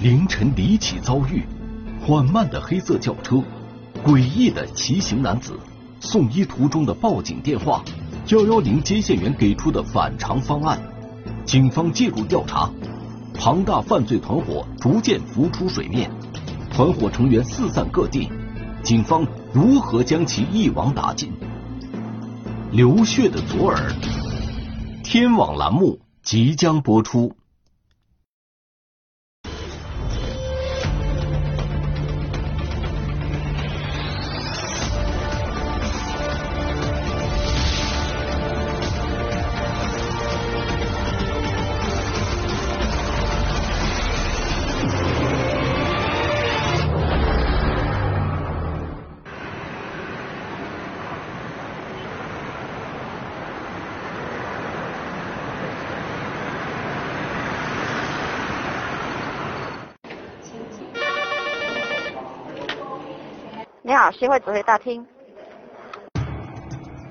凌晨离奇遭遇，缓慢的黑色轿车，诡异的骑行男子，送医途中的报警电话，幺幺零接线员给出的反常方案，警方介入调查，庞大犯罪团伙逐渐浮出水面，团伙成员四散各地，警方如何将其一网打尽？流血的左耳，天网栏目即将播出。你好，新会指挥大厅。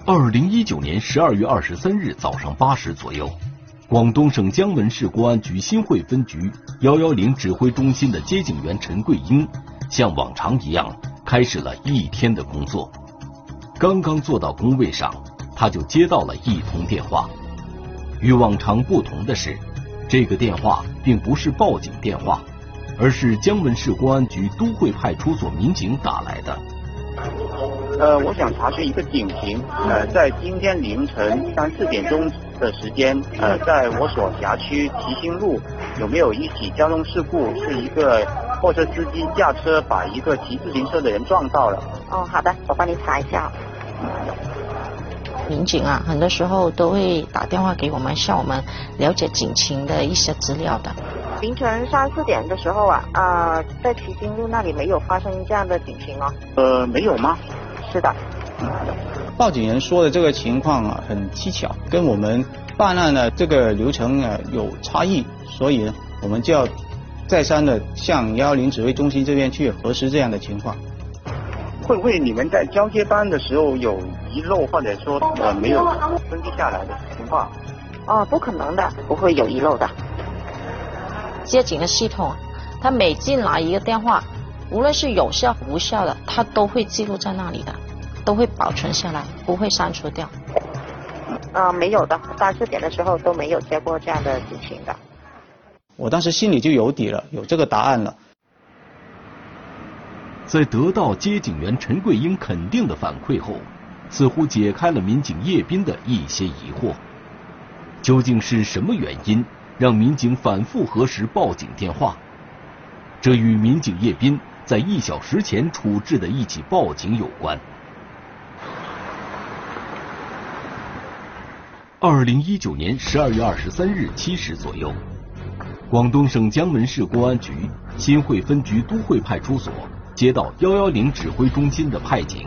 二零一九年十二月二十三日早上八时左右，广东省江门市公安局新会分局幺幺零指挥中心的接警员陈桂英，像往常一样开始了一天的工作。刚刚坐到工位上，他就接到了一通电话。与往常不同的是，这个电话并不是报警电话。而是江门市公安局都会派出所民警打来的。呃，我想查询一个警情，呃，在今天凌晨三四点钟的时间，呃，在我所辖区齐兴路有没有一起交通事故？是一个货车司机驾车把一个骑自行车的人撞到了。哦，好的，我帮你查一下。民警啊，很多时候都会打电话给我们，向我们了解警情的一些资料的。凌晨三四点的时候啊，啊，在齐星路那里没有发生这样的警情吗。呃，没有吗？是的。报警人说的这个情况啊，很蹊跷，跟我们办案的这个流程啊有差异，所以呢，我们就要再三的向幺幺零指挥中心这边去核实这样的情况。会不会你们在交接班的时候有遗漏，或者说呃没有登记下来的情况？哦，不可能的，不会有遗漏的。接警的系统，它每进来一个电话，无论是有效无效的，它都会记录在那里的，都会保存下来，不会删除掉。啊，没有的，三四点的时候都没有接过这样的事情的。我当时心里就有底了，有这个答案了。在得到接警员陈桂英肯定的反馈后，似乎解开了民警叶斌的一些疑惑。究竟是什么原因？让民警反复核实报警电话，这与民警叶斌在一小时前处置的一起报警有关。二零一九年十二月二十三日七时左右，广东省江门市公安局新会分局都会派出所接到幺幺零指挥中心的派警，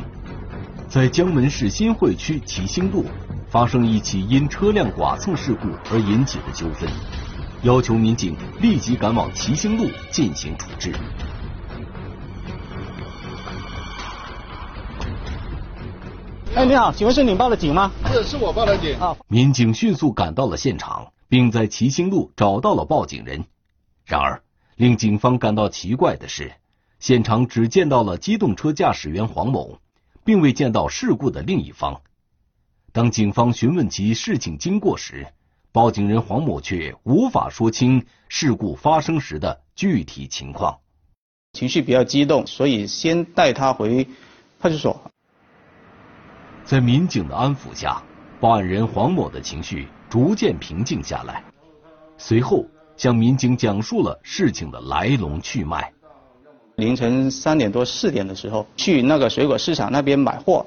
在江门市新会区齐兴路。发生一起因车辆剐蹭事故而引起的纠纷，要求民警立即赶往齐兴路进行处置。哎，你好，请问是你报的警吗？是，是我报的警。啊，民警迅速赶到了现场，并在齐兴路找到了报警人。然而，令警方感到奇怪的是，现场只见到了机动车驾驶员黄某，并未见到事故的另一方。当警方询问其事情经过时，报警人黄某却无法说清事故发生时的具体情况。情绪比较激动，所以先带他回派出所。在民警的安抚下，报案人黄某的情绪逐渐平静下来，随后向民警讲述了事情的来龙去脉。凌晨三点多四点的时候，去那个水果市场那边买货。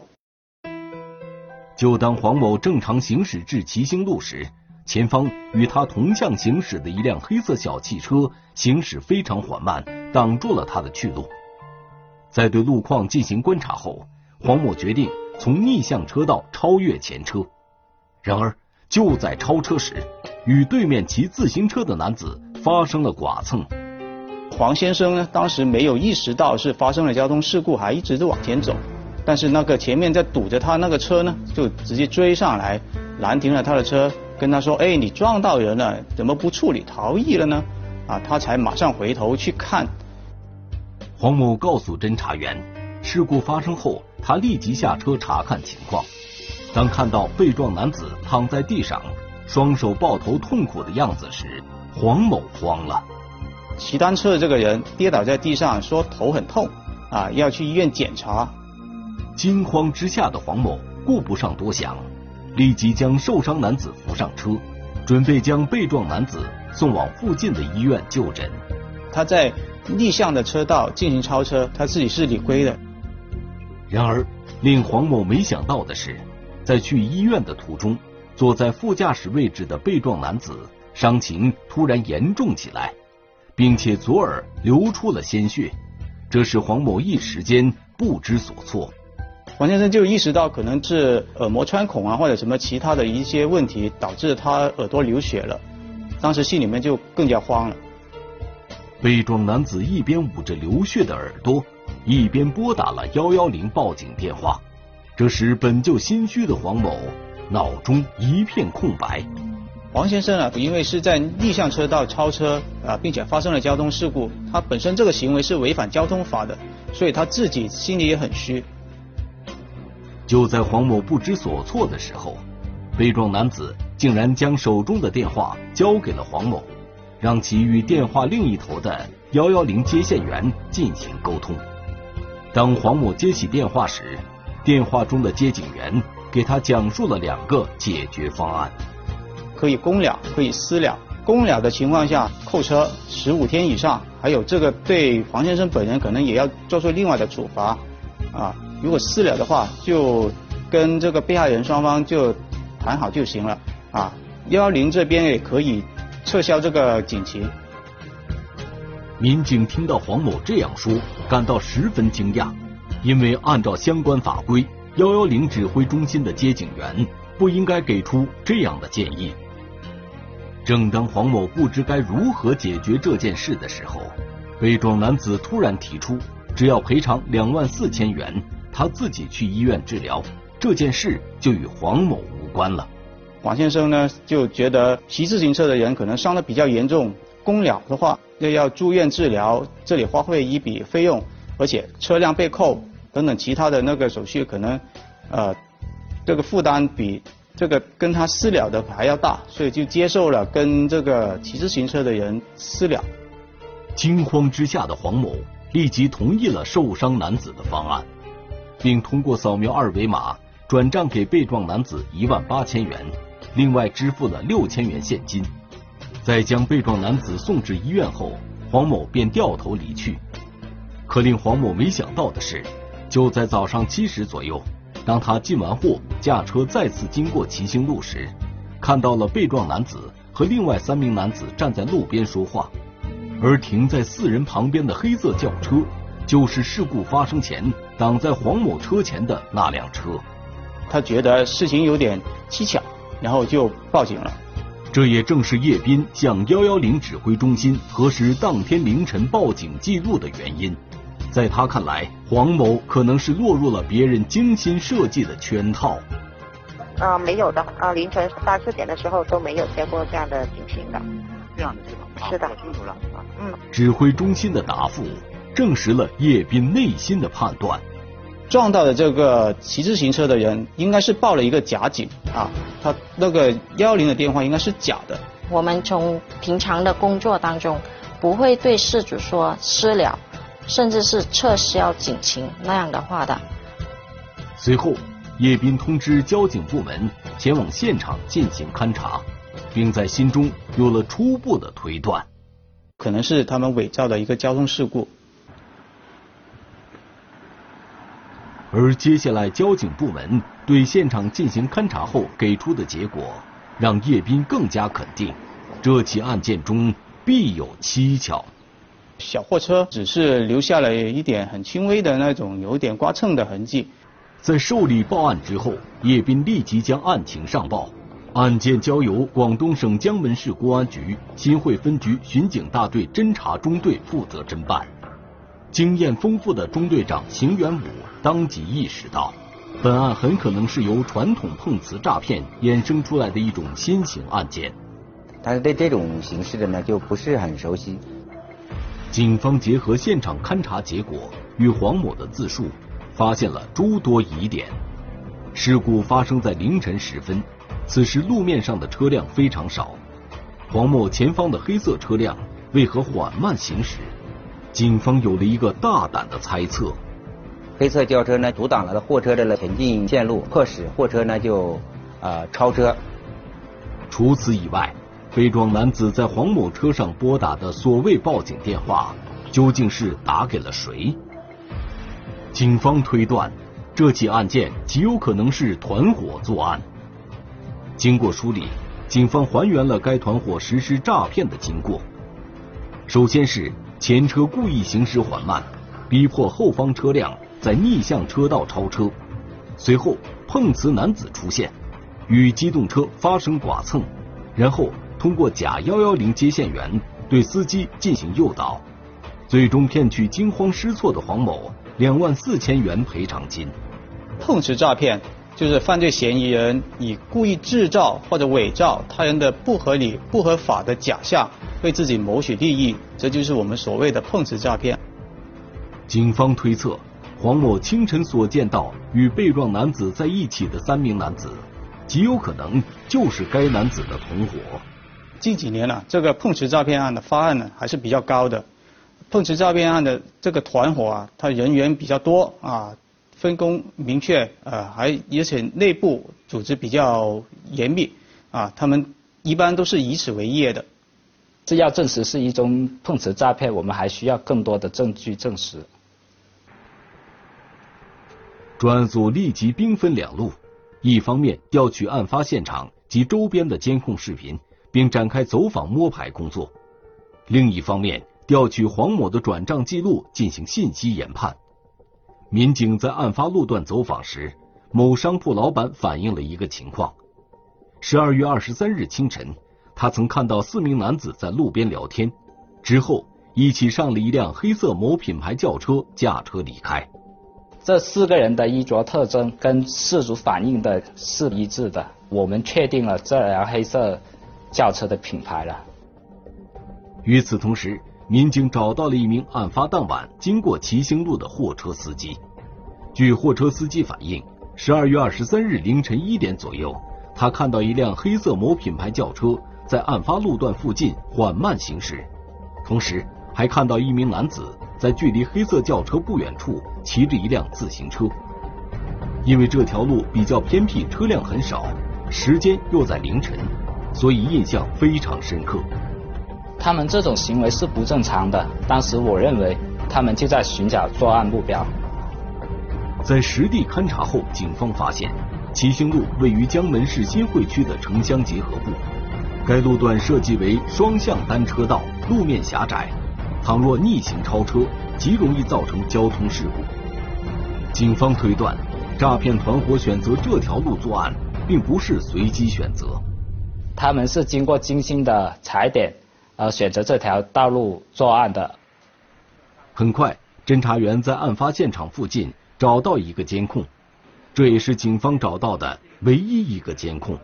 就当黄某正常行驶至齐兴路时，前方与他同向行驶的一辆黑色小汽车行驶非常缓慢，挡住了他的去路。在对路况进行观察后，黄某决定从逆向车道超越前车。然而，就在超车时，与对面骑自行车的男子发生了剐蹭。黄先生呢，当时没有意识到是发生了交通事故，还一直都往前走。但是那个前面在堵着他那个车呢，就直接追上来，拦停了他的车，跟他说：“哎，你撞到人了，怎么不处理逃逸了呢？”啊，他才马上回头去看。黄某告诉侦查员，事故发生后，他立即下车查看情况。当看到被撞男子躺在地上，双手抱头痛苦的样子时，黄某慌了。骑单车的这个人跌倒在地上，说头很痛，啊，要去医院检查。惊慌之下的黄某顾不上多想，立即将受伤男子扶上车，准备将被撞男子送往附近的医院就诊。他在逆向的车道进行超车，他自己是理亏的。然而，令黄某没想到的是，在去医院的途中，坐在副驾驶位置的被撞男子伤情突然严重起来，并且左耳流出了鲜血，这使黄某一时间不知所措。黄先生就意识到可能是耳膜穿孔啊，或者什么其他的一些问题导致他耳朵流血了，当时心里面就更加慌了。被撞男子一边捂着流血的耳朵，一边拨打了幺幺零报警电话。这时本就心虚的黄某脑中一片空白。黄先生啊，因为是在逆向车道超车啊，并且发生了交通事故，他本身这个行为是违反交通法的，所以他自己心里也很虚。就在黄某不知所措的时候，被撞男子竟然将手中的电话交给了黄某，让其与电话另一头的幺幺零接线员进行沟通。当黄某接起电话时，电话中的接警员给他讲述了两个解决方案：可以公了，可以私了。公了的情况下，扣车十五天以上，还有这个对黄先生本人可能也要做出另外的处罚啊。如果私了的话，就跟这个被害人双方就谈好就行了啊。幺幺零这边也可以撤销这个警情。民警听到黄某这样说，感到十分惊讶，因为按照相关法规，幺幺零指挥中心的接警员不应该给出这样的建议。正当黄某不知该如何解决这件事的时候，被撞男子突然提出，只要赔偿两万四千元。他自己去医院治疗，这件事就与黄某无关了。黄先生呢就觉得骑自行车的人可能伤的比较严重，公了的话又要住院治疗，这里花费一笔费用，而且车辆被扣等等其他的那个手续，可能呃这个负担比这个跟他私了的还要大，所以就接受了跟这个骑自行车的人私了。惊慌之下的黄某立即同意了受伤男子的方案。并通过扫描二维码转账给被撞男子一万八千元，另外支付了六千元现金。在将被撞男子送至医院后，黄某便掉头离去。可令黄某没想到的是，就在早上七时左右，当他进完货，驾车再次经过齐兴路时，看到了被撞男子和另外三名男子站在路边说话，而停在四人旁边的黑色轿车。就是事故发生前挡在黄某车前的那辆车，他觉得事情有点蹊跷，然后就报警了。这也正是叶斌向幺幺零指挥中心核实当天凌晨报警记录的原因。在他看来，黄某可能是落入了别人精心设计的圈套。啊，没有的啊，凌晨三四点的时候都没有接过这样的警情的。这样的是吧？是的，清楚了啊。嗯。指挥中心的答复。证实了叶斌内心的判断，撞到的这个骑自行车的人应该是报了一个假警啊，他那个幺幺零的电话应该是假的。我们从平常的工作当中不会对事主说私了，甚至是撤销警情那样的话的。随后，叶斌通知交警部门前往现场进行勘查，并在心中有了初步的推断，可能是他们伪造的一个交通事故。而接下来，交警部门对现场进行勘查后给出的结果，让叶斌更加肯定，这起案件中必有蹊跷。小货车只是留下了一点很轻微的那种有点刮蹭的痕迹。在受理报案之后，叶斌立即将案情上报，案件交由广东省江门市公安局新会分局巡警大队侦查中队负责侦办。经验丰富的中队长邢元武当即意识到，本案很可能是由传统碰瓷诈骗衍生出来的一种新型案件。但是对这种形式的呢就不是很熟悉。警方结合现场勘查结果与黄某的自述，发现了诸多疑点。事故发生在凌晨时分，此时路面上的车辆非常少。黄某前方的黑色车辆为何缓慢行驶？警方有了一个大胆的猜测：黑色轿车呢阻挡了货车的前进线路，迫使货车呢就呃超车。除此以外，被撞男子在黄某车上拨打的所谓报警电话，究竟是打给了谁？警方推断，这起案件极有可能是团伙作案。经过梳理。警方还原了该团伙实施诈骗的经过。首先是前车故意行驶缓慢，逼迫后方车辆在逆向车道超车。随后碰瓷男子出现，与机动车发生剐蹭，然后通过假幺幺零接线员对司机进行诱导，最终骗取惊慌失措的黄某两万四千元赔偿金。碰瓷诈骗。就是犯罪嫌疑人以故意制造或者伪造他人的不合理、不合法的假象，为自己谋取利益，这就是我们所谓的碰瓷诈骗。警方推测，黄某清晨所见到与被撞男子在一起的三名男子，极有可能就是该男子的同伙。近几年呢，这个碰瓷诈骗案的发案呢还是比较高的。碰瓷诈骗案的这个团伙啊，它人员比较多啊。分工明确，呃，还而且内部组织比较严密，啊，他们一般都是以此为业的。这要证实是一宗碰瓷诈骗，我们还需要更多的证据证实。专案组立即兵分两路，一方面调取案发现场及周边的监控视频，并展开走访摸排工作；另一方面调取黄某的转账记录进行信息研判。民警在案发路段走访时，某商铺老板反映了一个情况：十二月二十三日清晨，他曾看到四名男子在路边聊天，之后一起上了一辆黑色某品牌轿车，驾车离开。这四个人的衣着特征跟事主反映的是一致的，我们确定了这辆黑色轿车的品牌了。与此同时。民警找到了一名案发当晚经过齐兴路的货车司机。据货车司机反映，十二月二十三日凌晨一点左右，他看到一辆黑色某品牌轿车在案发路段附近缓慢行驶，同时还看到一名男子在距离黑色轿车不远处骑着一辆自行车。因为这条路比较偏僻，车辆很少，时间又在凌晨，所以印象非常深刻。他们这种行为是不正常的。当时我认为他们就在寻找作案目标。在实地勘查后，警方发现齐兴路位于江门市新会区的城乡结合部，该路段设计为双向单车道，路面狭窄，倘若逆行超车，极容易造成交通事故。警方推断，诈骗团伙选择这条路作案，并不是随机选择，他们是经过精心的踩点。呃，选择这条道路作案的。很快，侦查员在案发现场附近找到一个监控，这也是警方找到的唯一一个监控。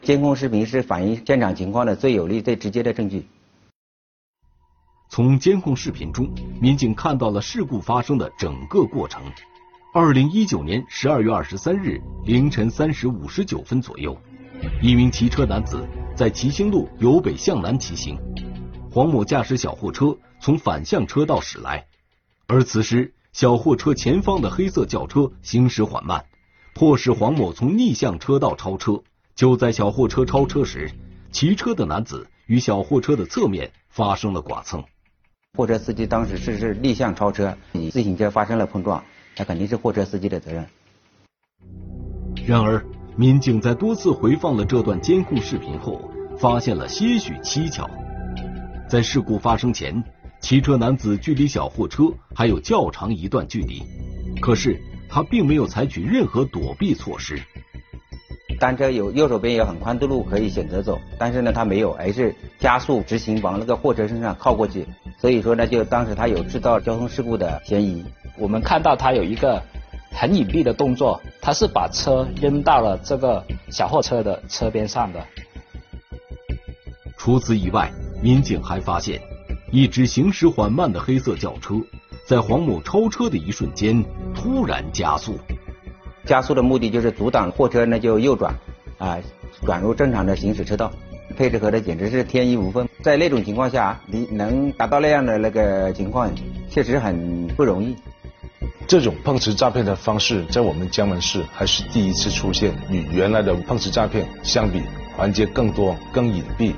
监控视频是反映现场情况的最有力、最直接的证据。从监控视频中，民警看到了事故发生的整个过程。二零一九年十二月二十三日凌晨三时五十九分左右，一名骑车男子。在骑兴路由北向南骑行，黄某驾驶小货车从反向车道驶来，而此时小货车前方的黑色轿车行驶缓慢，迫使黄某从逆向车道超车。就在小货车超车时，骑车的男子与小货车的侧面发生了剐蹭。货车司机当时是是逆向超车，与自行车发生了碰撞，那肯定是货车司机的责任。然而。民警在多次回放了这段监控视频后，发现了些许蹊跷。在事故发生前，骑车男子距离小货车还有较长一段距离，可是他并没有采取任何躲避措施。单车有右手边有很宽的路可以选择走，但是呢他没有，而是加速直行往那个货车身上靠过去，所以说呢就当时他有制造交通事故的嫌疑。我们看到他有一个。很隐蔽的动作，他是把车扔到了这个小货车的车边上的。除此以外，民警还发现一只行驶缓慢的黑色轿车，在黄某超车的一瞬间突然加速。加速的目的就是阻挡货车呢就右转，啊，转入正常的行驶车道。配置和的简直是天衣无缝，在那种情况下，你能达到那样的那个情况，确实很不容易。这种碰瓷诈骗的方式在我们江门市还是第一次出现，与原来的碰瓷诈骗相比，环节更多、更隐蔽。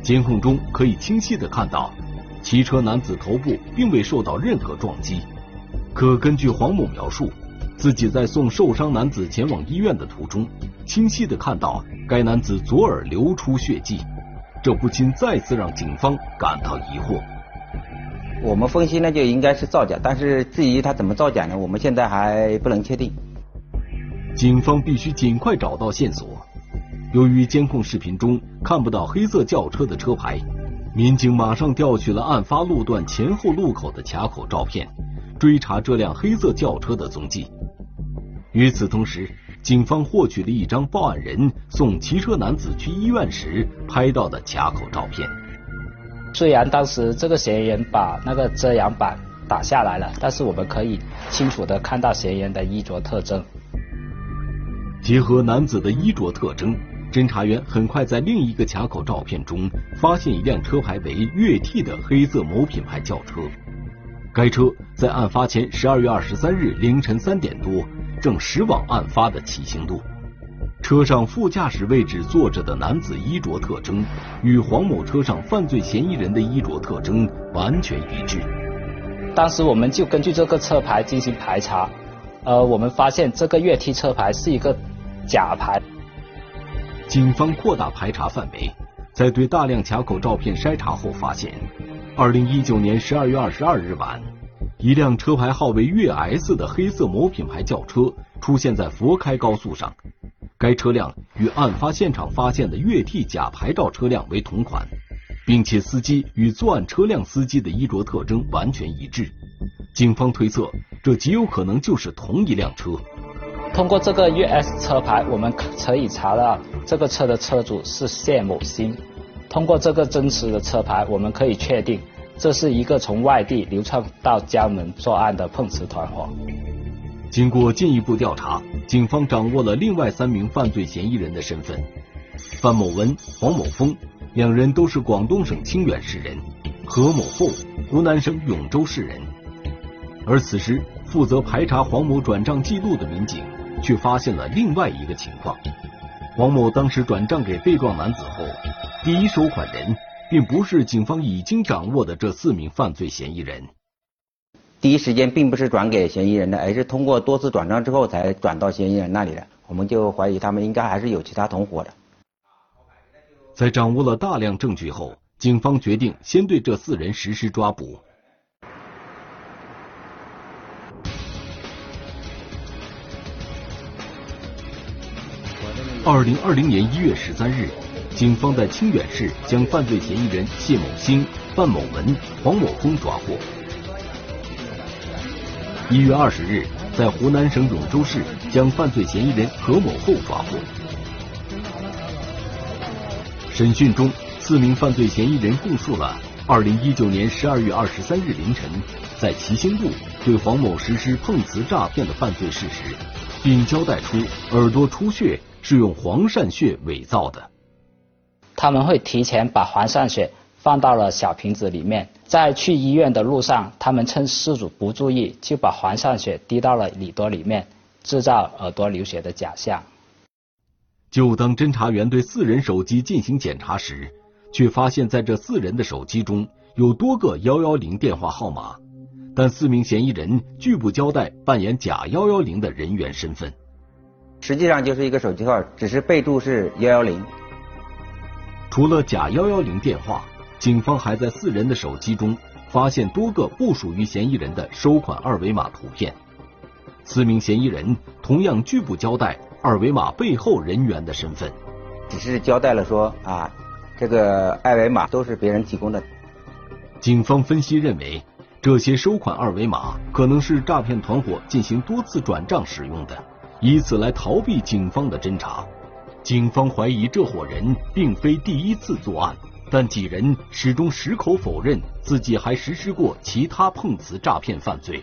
监控中可以清晰的看到，骑车男子头部并未受到任何撞击，可根据黄某描述。自己在送受伤男子前往医院的途中，清晰的看到该男子左耳流出血迹，这不禁再次让警方感到疑惑。我们分析呢，就应该是造假，但是至于他怎么造假呢，我们现在还不能确定。警方必须尽快找到线索。由于监控视频中看不到黑色轿车的车牌，民警马上调取了案发路段前后路口的卡口照片，追查这辆黑色轿车的踪迹。与此同时，警方获取了一张报案人送骑车男子去医院时拍到的卡口照片。虽然当时这个嫌疑人把那个遮阳板打下来了，但是我们可以清楚的看到嫌疑人的衣着特征。结合男子的衣着特征，侦查员很快在另一个卡口照片中发现一辆车牌为粤 T 的黑色某品牌轿车。该车在案发前十二月二十三日凌晨三点多。正驶往案发的启兴路，车上副驾驶位置坐着的男子衣着特征与黄某车上犯罪嫌疑人的衣着特征完全一致。当时我们就根据这个车牌进行排查，呃，我们发现这个粤 T 车牌是一个假牌。警方扩大排查范围，在对大量卡口照片筛查后发现，二零一九年十二月二十二日晚。一辆车牌号为粤 S 的黑色某品牌轿车出现在佛开高速上，该车辆与案发现场发现的粤 T 假牌照车辆为同款，并且司机与作案车辆司机的衣着特征完全一致。警方推测，这极有可能就是同一辆车。通过这个粤 S 车牌，我们可以查到这个车的车主是谢某新。通过这个真实的车牌，我们可以确定。这是一个从外地流窜到江门作案的碰瓷团伙。经过进一步调查，警方掌握了另外三名犯罪嫌疑人的身份：范某文、黄某峰，两人都是广东省清远市人；何某厚，湖南省永州市人。而此时，负责排查黄某转账记录的民警却发现了另外一个情况：黄某当时转账给被撞男子后，第一收款人。并不是警方已经掌握的这四名犯罪嫌疑人。第一时间并不是转给嫌疑人的，而是通过多次转账之后才转到嫌疑人那里的。我们就怀疑他们应该还是有其他同伙的。在掌握了大量证据后，警方决定先对这四人实施抓捕。二零二零年一月十三日。警方在清远市将犯罪嫌疑人谢某兴、范某文、黄某峰抓获。一月二十日，在湖南省永州市将犯罪嫌疑人何某厚抓获。审讯中，四名犯罪嫌疑人供述了二零一九年十二月二十三日凌晨在齐兴路对黄某实施碰瓷诈骗的犯罪事实，并交代出耳朵出血是用黄鳝血伪造的。他们会提前把黄鳝血放到了小瓶子里面，在去医院的路上，他们趁事主不注意，就把黄鳝血滴到了耳朵里面，制造耳朵流血的假象。就当侦查员对四人手机进行检查时，却发现在这四人的手机中有多个幺幺零电话号码，但四名嫌疑人拒不交代扮演假幺幺零的人员身份。实际上就是一个手机号，只是备注是幺幺零。除了假幺幺零电话，警方还在四人的手机中发现多个不属于嫌疑人的收款二维码图片。四名嫌疑人同样拒不交代二维码背后人员的身份，只是交代了说啊，这个二维码都是别人提供的。警方分析认为，这些收款二维码可能是诈骗团伙进行多次转账使用的，以此来逃避警方的侦查。警方怀疑这伙人并非第一次作案，但几人始终矢口否认自己还实施过其他碰瓷诈骗犯罪。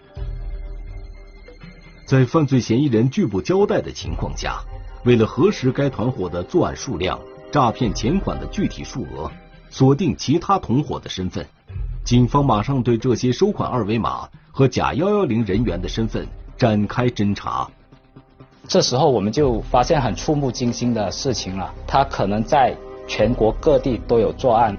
在犯罪嫌疑人拒不交代的情况下，为了核实该团伙的作案数量、诈骗钱款的具体数额、锁定其他同伙的身份，警方马上对这些收款二维码和假幺幺零人员的身份展开侦查。这时候我们就发现很触目惊心的事情了，他可能在全国各地都有作案。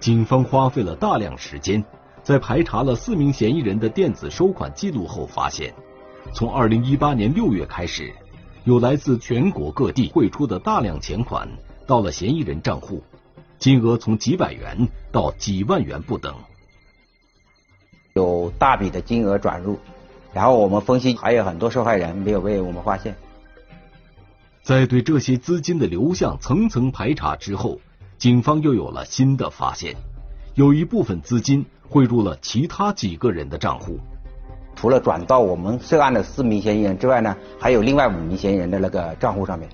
警方花费了大量时间，在排查了四名嫌疑人的电子收款记录后，发现从二零一八年六月开始，有来自全国各地汇出的大量钱款到了嫌疑人账户，金额从几百元到几万元不等，有大笔的金额转入。然后我们分析，还有很多受害人没有被我们发现。在对这些资金的流向层层排查之后，警方又有了新的发现：有一部分资金汇入了其他几个人的账户。除了转到我们涉案的四名嫌疑人之外呢，还有另外五名嫌疑人的那个账户上面。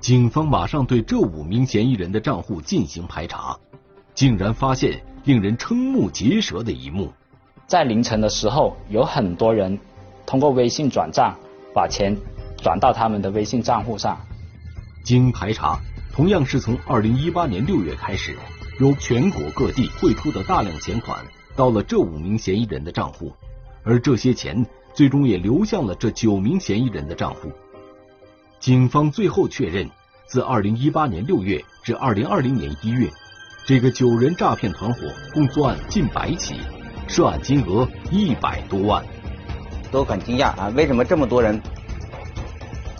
警方马上对这五名嫌疑人的账户进行排查，竟然发现令人瞠目结舌的一幕。在凌晨的时候，有很多人通过微信转账把钱转到他们的微信账户上。经排查，同样是从二零一八年六月开始，由全国各地汇出的大量钱款到了这五名嫌疑人的账户，而这些钱最终也流向了这九名嫌疑人的账户。警方最后确认，自二零一八年六月至二零二零年一月，这个九人诈骗团伙共作案近百起。涉案金额一百多万，都很惊讶啊！为什么这么多人？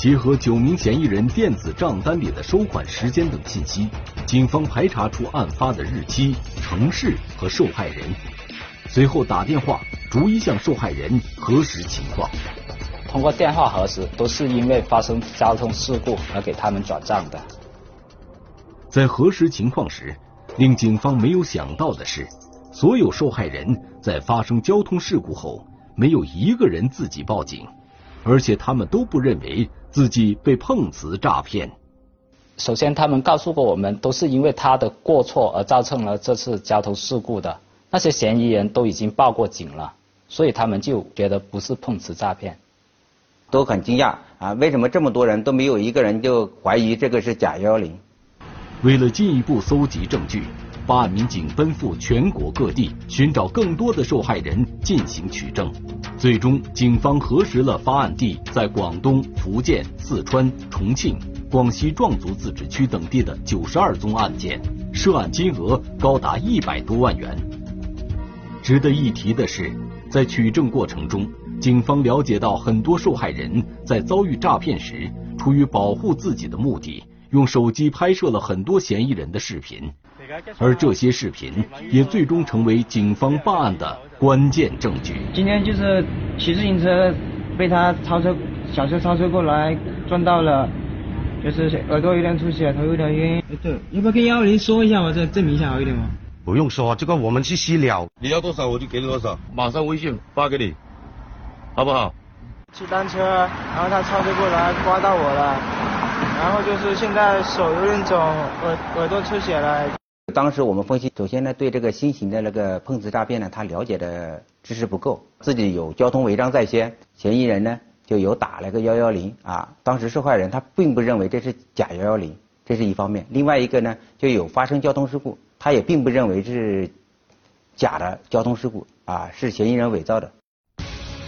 结合九名嫌疑人电子账单里的收款时间等信息，警方排查出案发的日期、城市和受害人，随后打电话逐一向受害人核实情况。通过电话核实，都是因为发生交通事故而给他们转账的。在核实情况时，令警方没有想到的是。所有受害人在发生交通事故后，没有一个人自己报警，而且他们都不认为自己被碰瓷诈骗。首先，他们告诉过我们，都是因为他的过错而造成了这次交通事故的。那些嫌疑人都已经报过警了，所以他们就觉得不是碰瓷诈骗，都很惊讶啊！为什么这么多人都没有一个人就怀疑这个是假幺幺零？为了进一步搜集证据。办案民警奔赴全国各地寻找更多的受害人进行取证，最终警方核实了发案地在广东、福建、四川、重庆、广西壮族自治区等地的九十二宗案件，涉案金额高达一百多万元。值得一提的是，在取证过程中，警方了解到很多受害人在遭遇诈骗时，出于保护自己的目的，用手机拍摄了很多嫌疑人的视频。而这些视频也最终成为警方办案的关键证据。今天就是骑自行车被他超车，小车超车过来撞到了，就是耳朵有点出血，头有点晕。对，要不要跟幺幺零说一下嘛，这证明一下好一点吗？不用说，这个我们去私了。你要多少我就给你多少，马上微信发给你，好不好？骑单车，然后他超车过来刮到我了，然后就是现在手有点肿，耳耳朵出血了。当时我们分析，首先呢，对这个新型的那个碰瓷诈骗呢，他了解的知识不够，自己有交通违章在先，嫌疑人呢就有打了个幺幺零啊。当时受害人他并不认为这是假幺幺零，这是一方面。另外一个呢，就有发生交通事故，他也并不认为是假的交通事故啊，是嫌疑人伪造的。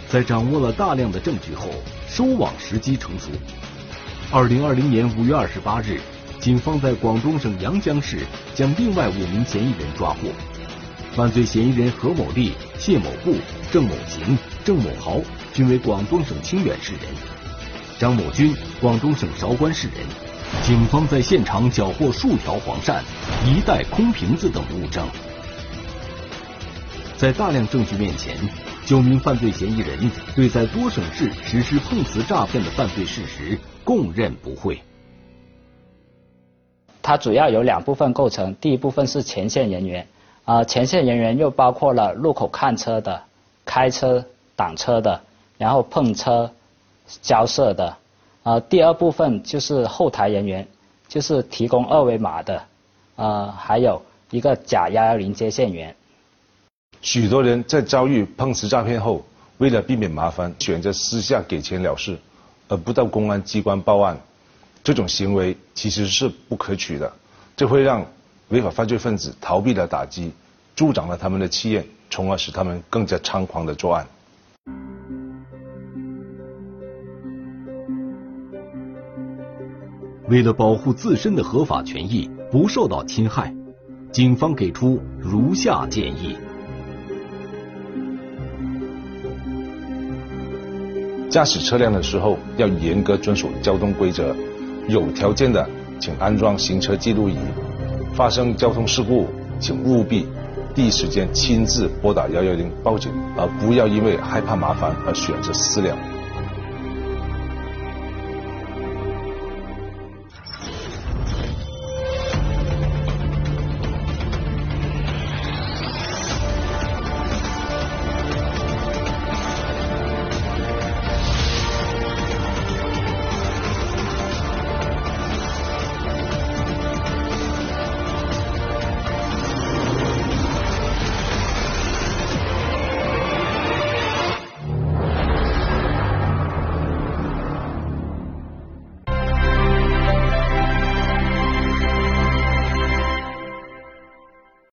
在掌握了大量的证据后，收网时机成熟。二零二零年五月二十八日。警方在广东省阳江市将另外五名嫌疑人抓获。犯罪嫌疑人何某利、谢某步、郑某行、郑某豪均为广东省清远市人，张某军广东省韶关市人。警方在现场缴获数条黄鳝、一袋空瓶子等物证。在大量证据面前，九名犯罪嫌疑人对在多省市实施碰瓷诈骗的犯罪事实供认不讳。它主要有两部分构成，第一部分是前线人员，啊，前线人员又包括了路口看车的、开车挡车的，然后碰车交涉的，呃，第二部分就是后台人员，就是提供二维码的，呃，还有一个假幺幺零接线员。许多人在遭遇碰瓷诈骗后，为了避免麻烦，选择私下给钱了事，而不到公安机关报案。这种行为其实是不可取的，这会让违法犯罪分子逃避了打击，助长了他们的气焰，从而使他们更加猖狂的作案。为了保护自身的合法权益不受到侵害，警方给出如下建议：驾驶车辆的时候要严格遵守交通规则，有条件的请安装行车记录仪。发生交通事故，请务必第一时间亲自拨打幺幺零报警，而不要因为害怕麻烦而选择私了。